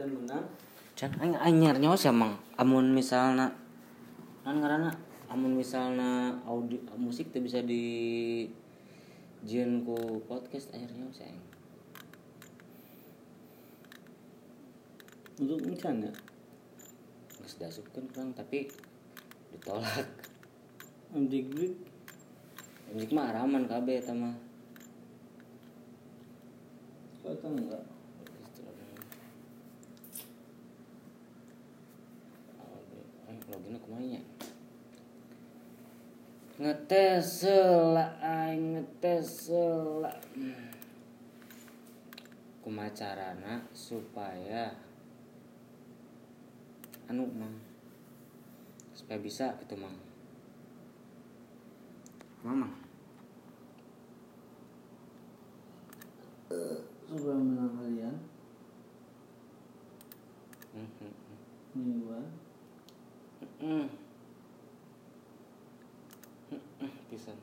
Sen menang. Can aing anyar nyawa sih emang amun misalna kan karena amun misalna audio musik tuh bisa di jieun ku podcast akhirnya sih aing. Untuk encan ya. Geus dasupkeun kurang tapi ditolak. Amdiklik. Musik mah araman kabeh eta mah. Kata enggak. Ngetes aing ngetes heula. Kumaha carana supaya anu mang supaya bisa gitu mang. Mamang. Supaya menang kalian. Hmm, hmm. Mingguan. Hmm. Hmm, hmm, Pisan.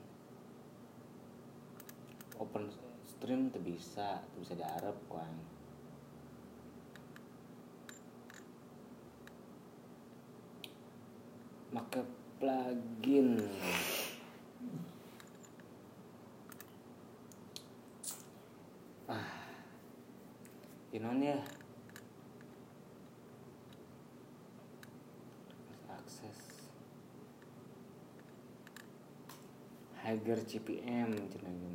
Open stream tuh bisa, tuh bisa diarep kan. Make plugin. Ah. Inon ya. akses Hager CPM cenah ieu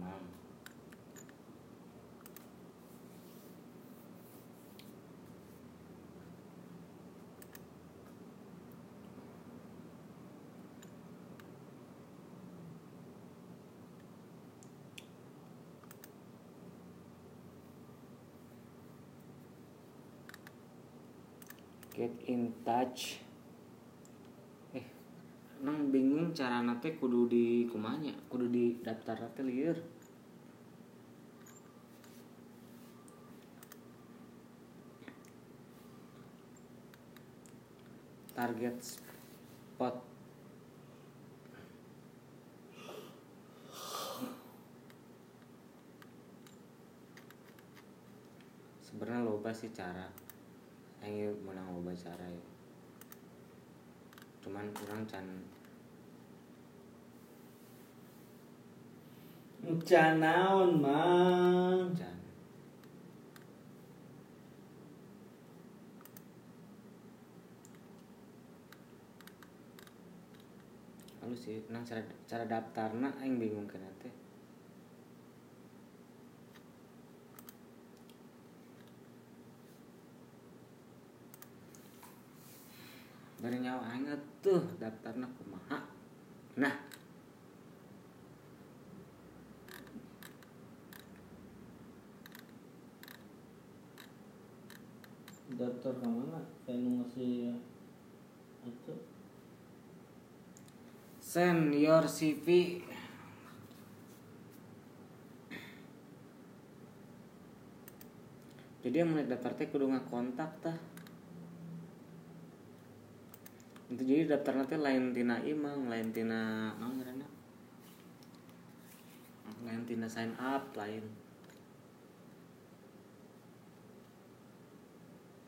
get in touch. Eh nang bingung cara nate kudu di kumanya kudu di daftar teh lieur target spot. Sebenarnya loba sih cara ayo menang cara ya. Cuman kurang can. Encan naon, Mang. can. Sih, nang cara cara daftarna aing bingung kan teh. Bari nyawa aing tuh daftarna kumaha. Nah, Daftar ke mana? Kayak ngasih itu. send your CV. Jadi yang mulai daftar teh kudu ngakontak tah. Itu jadi daftar nanti lain tina imang, lain tina ngaranna? Lain tina sign up lain.